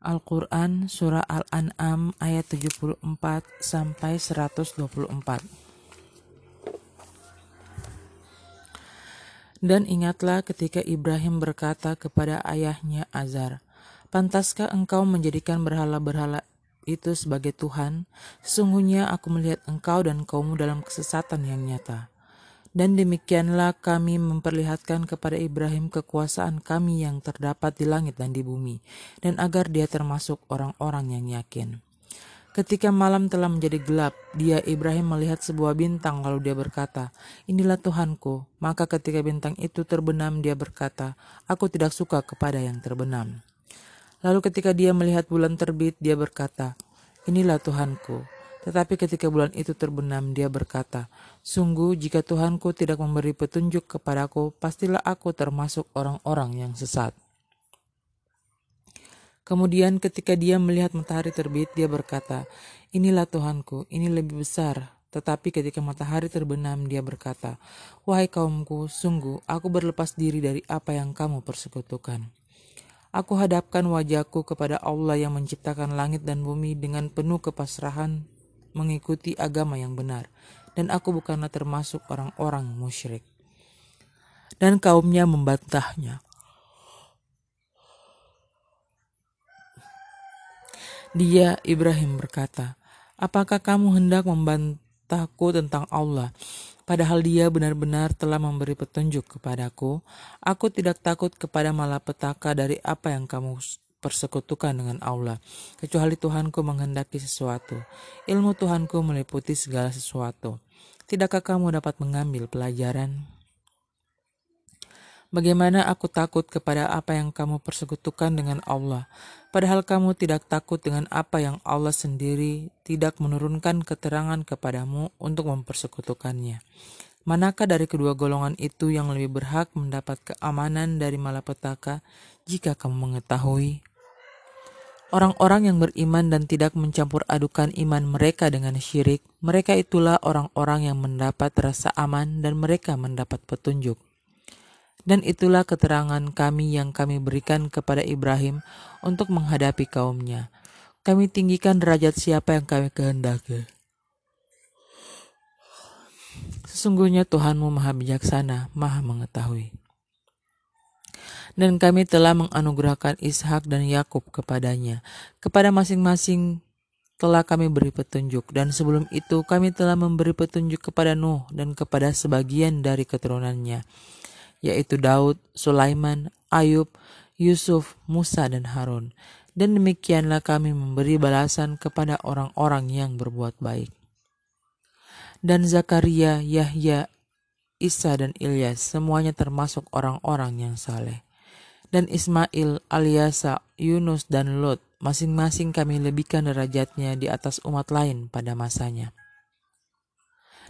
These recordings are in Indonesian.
Al-Quran Surah Al-An'am ayat 74 sampai 124 Dan ingatlah ketika Ibrahim berkata kepada ayahnya Azar, Pantaskah engkau menjadikan berhala-berhala itu sebagai Tuhan? Sesungguhnya aku melihat engkau dan kaummu dalam kesesatan yang nyata. Dan demikianlah kami memperlihatkan kepada Ibrahim kekuasaan kami yang terdapat di langit dan di bumi, dan agar dia termasuk orang-orang yang yakin. Ketika malam telah menjadi gelap, dia Ibrahim melihat sebuah bintang lalu dia berkata, Inilah Tuhanku. Maka ketika bintang itu terbenam dia berkata, Aku tidak suka kepada yang terbenam. Lalu ketika dia melihat bulan terbit, dia berkata, Inilah Tuhanku. Tetapi ketika bulan itu terbenam, dia berkata, Sungguh jika Tuhanku tidak memberi petunjuk kepadaku, pastilah aku termasuk orang-orang yang sesat. Kemudian ketika dia melihat matahari terbit, dia berkata, Inilah Tuhanku, ini lebih besar. Tetapi ketika matahari terbenam, dia berkata, Wahai kaumku, sungguh aku berlepas diri dari apa yang kamu persekutukan. Aku hadapkan wajahku kepada Allah yang menciptakan langit dan bumi dengan penuh kepasrahan mengikuti agama yang benar, dan aku bukanlah termasuk orang-orang musyrik. Dan kaumnya membantahnya. Dia, Ibrahim berkata, Apakah kamu hendak membantahku tentang Allah? Padahal dia benar-benar telah memberi petunjuk kepadaku. Aku tidak takut kepada malapetaka dari apa yang kamu persekutukan dengan Allah, kecuali Tuhanku menghendaki sesuatu. Ilmu Tuhanku meliputi segala sesuatu. Tidakkah kamu dapat mengambil pelajaran? Bagaimana aku takut kepada apa yang kamu persekutukan dengan Allah, padahal kamu tidak takut dengan apa yang Allah sendiri tidak menurunkan keterangan kepadamu untuk mempersekutukannya. Manakah dari kedua golongan itu yang lebih berhak mendapat keamanan dari malapetaka jika kamu mengetahui? Orang-orang yang beriman dan tidak mencampur adukan iman mereka dengan syirik, mereka itulah orang-orang yang mendapat rasa aman dan mereka mendapat petunjuk. Dan itulah keterangan kami yang kami berikan kepada Ibrahim untuk menghadapi kaumnya. Kami tinggikan derajat siapa yang kami kehendaki. Sesungguhnya Tuhanmu maha bijaksana, maha mengetahui dan kami telah menganugerahkan Ishak dan Yakub kepadanya. Kepada masing-masing telah kami beri petunjuk, dan sebelum itu kami telah memberi petunjuk kepada Nuh dan kepada sebagian dari keturunannya, yaitu Daud, Sulaiman, Ayub, Yusuf, Musa, dan Harun. Dan demikianlah kami memberi balasan kepada orang-orang yang berbuat baik. Dan Zakaria, Yahya, Isa, dan Ilyas semuanya termasuk orang-orang yang saleh dan Ismail, Aliasa, Yunus, dan Lot, masing-masing kami lebihkan derajatnya di atas umat lain pada masanya.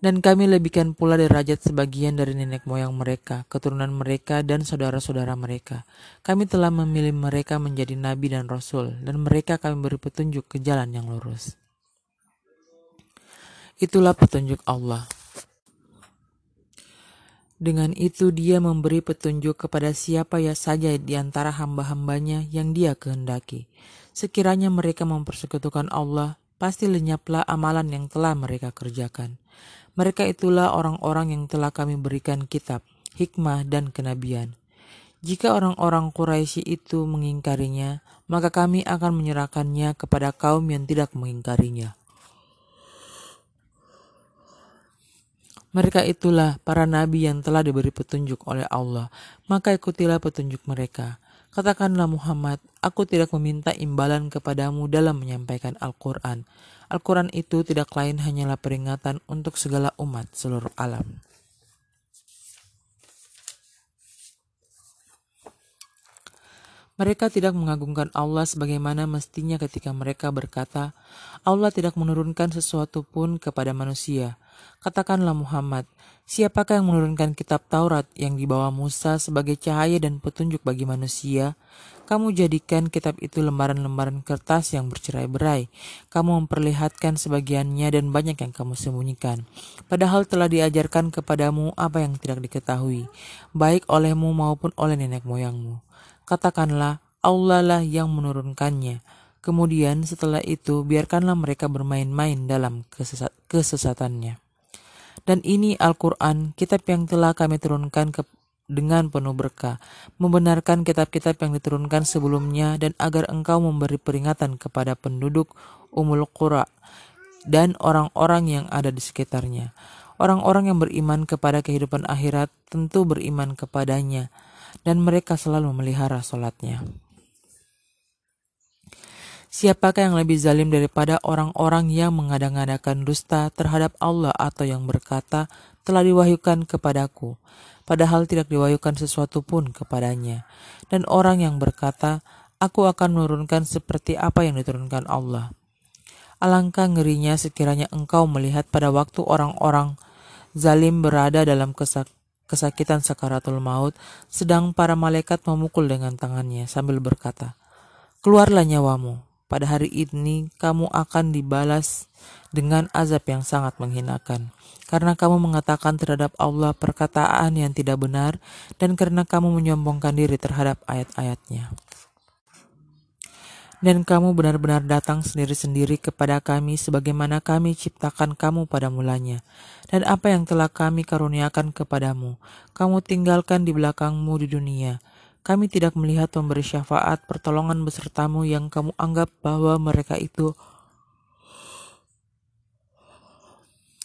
Dan kami lebihkan pula derajat sebagian dari nenek moyang mereka, keturunan mereka, dan saudara-saudara mereka. Kami telah memilih mereka menjadi nabi dan rasul, dan mereka kami beri petunjuk ke jalan yang lurus. Itulah petunjuk Allah. Dengan itu dia memberi petunjuk kepada siapa ya saja di antara hamba-hambanya yang dia kehendaki. Sekiranya mereka mempersekutukan Allah, pasti lenyaplah amalan yang telah mereka kerjakan. Mereka itulah orang-orang yang telah kami berikan kitab, hikmah, dan kenabian. Jika orang-orang Quraisy itu mengingkarinya, maka kami akan menyerahkannya kepada kaum yang tidak mengingkarinya. Mereka itulah para nabi yang telah diberi petunjuk oleh Allah, maka ikutilah petunjuk mereka. Katakanlah Muhammad, aku tidak meminta imbalan kepadamu dalam menyampaikan Al-Quran. Al-Quran itu tidak lain hanyalah peringatan untuk segala umat seluruh alam. Mereka tidak mengagungkan Allah sebagaimana mestinya ketika mereka berkata, Allah tidak menurunkan sesuatu pun kepada manusia. Katakanlah Muhammad, siapakah yang menurunkan kitab Taurat yang dibawa Musa sebagai cahaya dan petunjuk bagi manusia? Kamu jadikan kitab itu lembaran-lembaran kertas yang bercerai-berai. Kamu memperlihatkan sebagiannya dan banyak yang kamu sembunyikan. Padahal telah diajarkan kepadamu apa yang tidak diketahui, baik olehmu maupun oleh nenek moyangmu. Katakanlah, Allah lah yang menurunkannya. Kemudian setelah itu biarkanlah mereka bermain-main dalam kesesat kesesatannya. Dan ini Al-Quran, kitab yang telah kami turunkan ke dengan penuh berkah, membenarkan kitab-kitab yang diturunkan sebelumnya dan agar engkau memberi peringatan kepada penduduk Umul Qura dan orang-orang yang ada di sekitarnya. Orang-orang yang beriman kepada kehidupan akhirat tentu beriman kepadanya dan mereka selalu memelihara solatnya. Siapakah yang lebih zalim daripada orang-orang yang mengadang-adakan dusta terhadap Allah atau yang berkata, telah diwahyukan kepadaku, padahal tidak diwahyukan sesuatu pun kepadanya. Dan orang yang berkata, aku akan menurunkan seperti apa yang diturunkan Allah. Alangkah ngerinya sekiranya engkau melihat pada waktu orang-orang zalim berada dalam kesak kesakitan sakaratul maut, sedang para malaikat memukul dengan tangannya sambil berkata, Keluarlah nyawamu, pada hari ini kamu akan dibalas dengan azab yang sangat menghinakan. Karena kamu mengatakan terhadap Allah perkataan yang tidak benar dan karena kamu menyombongkan diri terhadap ayat-ayatnya. Dan kamu benar-benar datang sendiri-sendiri kepada kami sebagaimana kami ciptakan kamu pada mulanya. Dan apa yang telah kami karuniakan kepadamu, kamu tinggalkan di belakangmu di dunia kami tidak melihat pemberi syafaat pertolongan besertamu yang kamu anggap bahwa mereka itu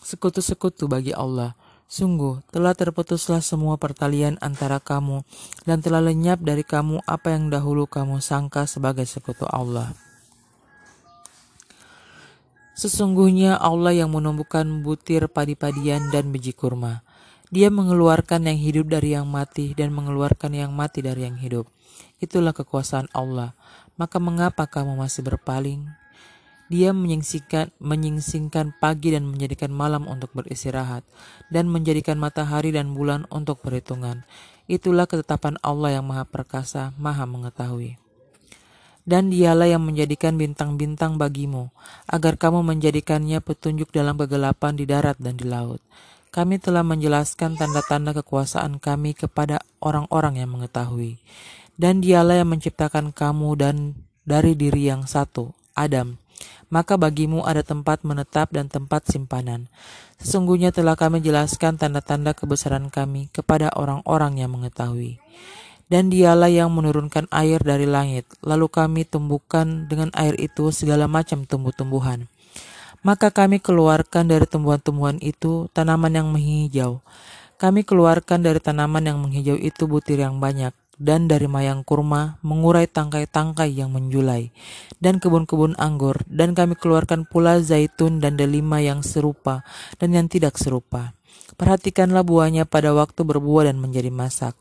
sekutu-sekutu bagi Allah. Sungguh, telah terputuslah semua pertalian antara kamu, dan telah lenyap dari kamu apa yang dahulu kamu sangka sebagai sekutu Allah. Sesungguhnya Allah yang menumbuhkan butir padi-padian dan biji kurma. Dia mengeluarkan yang hidup dari yang mati dan mengeluarkan yang mati dari yang hidup. Itulah kekuasaan Allah. Maka mengapa kamu masih berpaling? Dia menyingsingkan, menyingsingkan pagi dan menjadikan malam untuk beristirahat, dan menjadikan matahari dan bulan untuk perhitungan. Itulah ketetapan Allah yang Maha Perkasa, Maha Mengetahui. Dan dialah yang menjadikan bintang-bintang bagimu, agar kamu menjadikannya petunjuk dalam kegelapan di darat dan di laut kami telah menjelaskan tanda-tanda kekuasaan kami kepada orang-orang yang mengetahui. Dan dialah yang menciptakan kamu dan dari diri yang satu, Adam. Maka bagimu ada tempat menetap dan tempat simpanan. Sesungguhnya telah kami jelaskan tanda-tanda kebesaran kami kepada orang-orang yang mengetahui. Dan dialah yang menurunkan air dari langit, lalu kami tumbuhkan dengan air itu segala macam tumbuh-tumbuhan maka kami keluarkan dari tumbuhan-tumbuhan itu tanaman yang menghijau. Kami keluarkan dari tanaman yang menghijau itu butir yang banyak, dan dari mayang kurma mengurai tangkai-tangkai yang menjulai, dan kebun-kebun anggur, dan kami keluarkan pula zaitun dan delima yang serupa dan yang tidak serupa. Perhatikanlah buahnya pada waktu berbuah dan menjadi masak.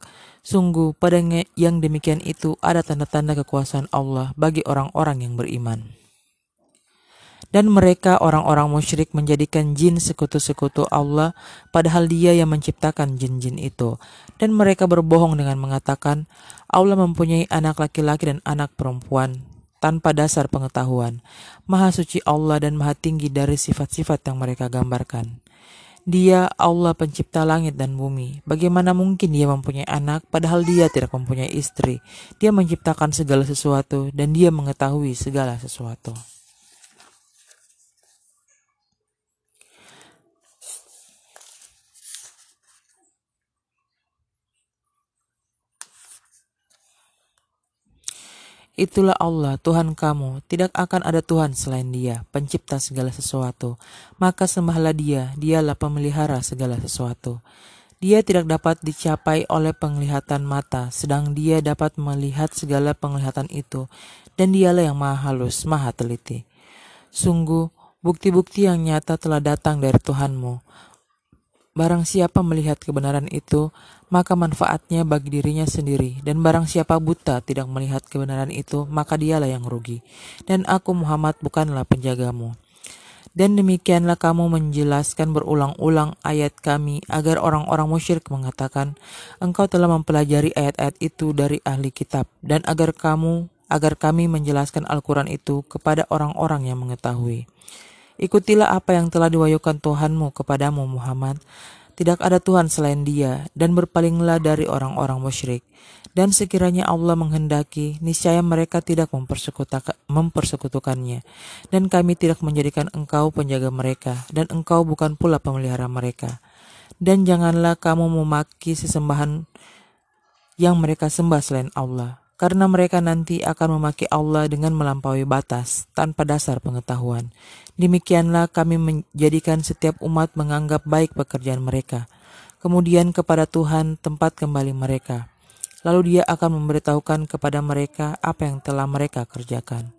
Sungguh, pada yang demikian itu ada tanda-tanda kekuasaan Allah bagi orang-orang yang beriman. Dan mereka orang-orang musyrik menjadikan jin sekutu-sekutu Allah, padahal dia yang menciptakan jin-jin itu. Dan mereka berbohong dengan mengatakan, Allah mempunyai anak laki-laki dan anak perempuan, tanpa dasar pengetahuan. Maha suci Allah dan maha tinggi dari sifat-sifat yang mereka gambarkan. Dia Allah pencipta langit dan bumi. Bagaimana mungkin dia mempunyai anak padahal dia tidak mempunyai istri? Dia menciptakan segala sesuatu dan dia mengetahui segala sesuatu. Itulah Allah, Tuhan kamu. Tidak akan ada Tuhan selain Dia, Pencipta segala sesuatu. Maka sembahlah Dia, Dialah pemelihara segala sesuatu. Dia tidak dapat dicapai oleh penglihatan mata, sedang Dia dapat melihat segala penglihatan itu, dan Dialah yang Maha Halus, Maha Teliti. Sungguh, bukti-bukti yang nyata telah datang dari Tuhanmu. Barang siapa melihat kebenaran itu, maka manfaatnya bagi dirinya sendiri. Dan barang siapa buta tidak melihat kebenaran itu, maka dialah yang rugi. Dan aku Muhammad bukanlah penjagamu. Dan demikianlah kamu menjelaskan berulang-ulang ayat kami agar orang-orang musyrik mengatakan, engkau telah mempelajari ayat-ayat itu dari ahli kitab. Dan agar kamu, agar kami menjelaskan Al-Quran itu kepada orang-orang yang mengetahui. Ikutilah apa yang telah diwahyukan Tuhanmu kepadamu Muhammad tidak ada Tuhan selain dia, dan berpalinglah dari orang-orang musyrik. Dan sekiranya Allah menghendaki, niscaya mereka tidak mempersekutukannya. Dan kami tidak menjadikan engkau penjaga mereka, dan engkau bukan pula pemelihara mereka. Dan janganlah kamu memaki sesembahan yang mereka sembah selain Allah, karena mereka nanti akan memaki Allah dengan melampaui batas tanpa dasar pengetahuan. Demikianlah kami menjadikan setiap umat menganggap baik pekerjaan mereka. Kemudian kepada Tuhan tempat kembali mereka lalu dia akan memberitahukan kepada mereka apa yang telah mereka kerjakan.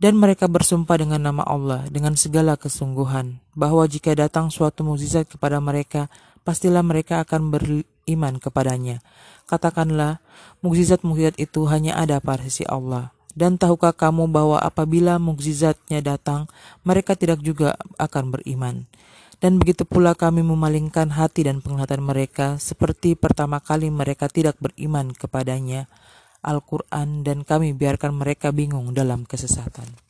Dan mereka bersumpah dengan nama Allah dengan segala kesungguhan, bahwa jika datang suatu mukjizat kepada mereka, pastilah mereka akan beriman kepadanya. Katakanlah, mukjizat-mukjizat itu hanya ada pada sisi Allah. Dan tahukah kamu bahwa apabila mukjizatnya datang, mereka tidak juga akan beriman. Dan begitu pula kami memalingkan hati dan penglihatan mereka seperti pertama kali mereka tidak beriman kepadanya Al-Quran dan kami biarkan mereka bingung dalam kesesatan.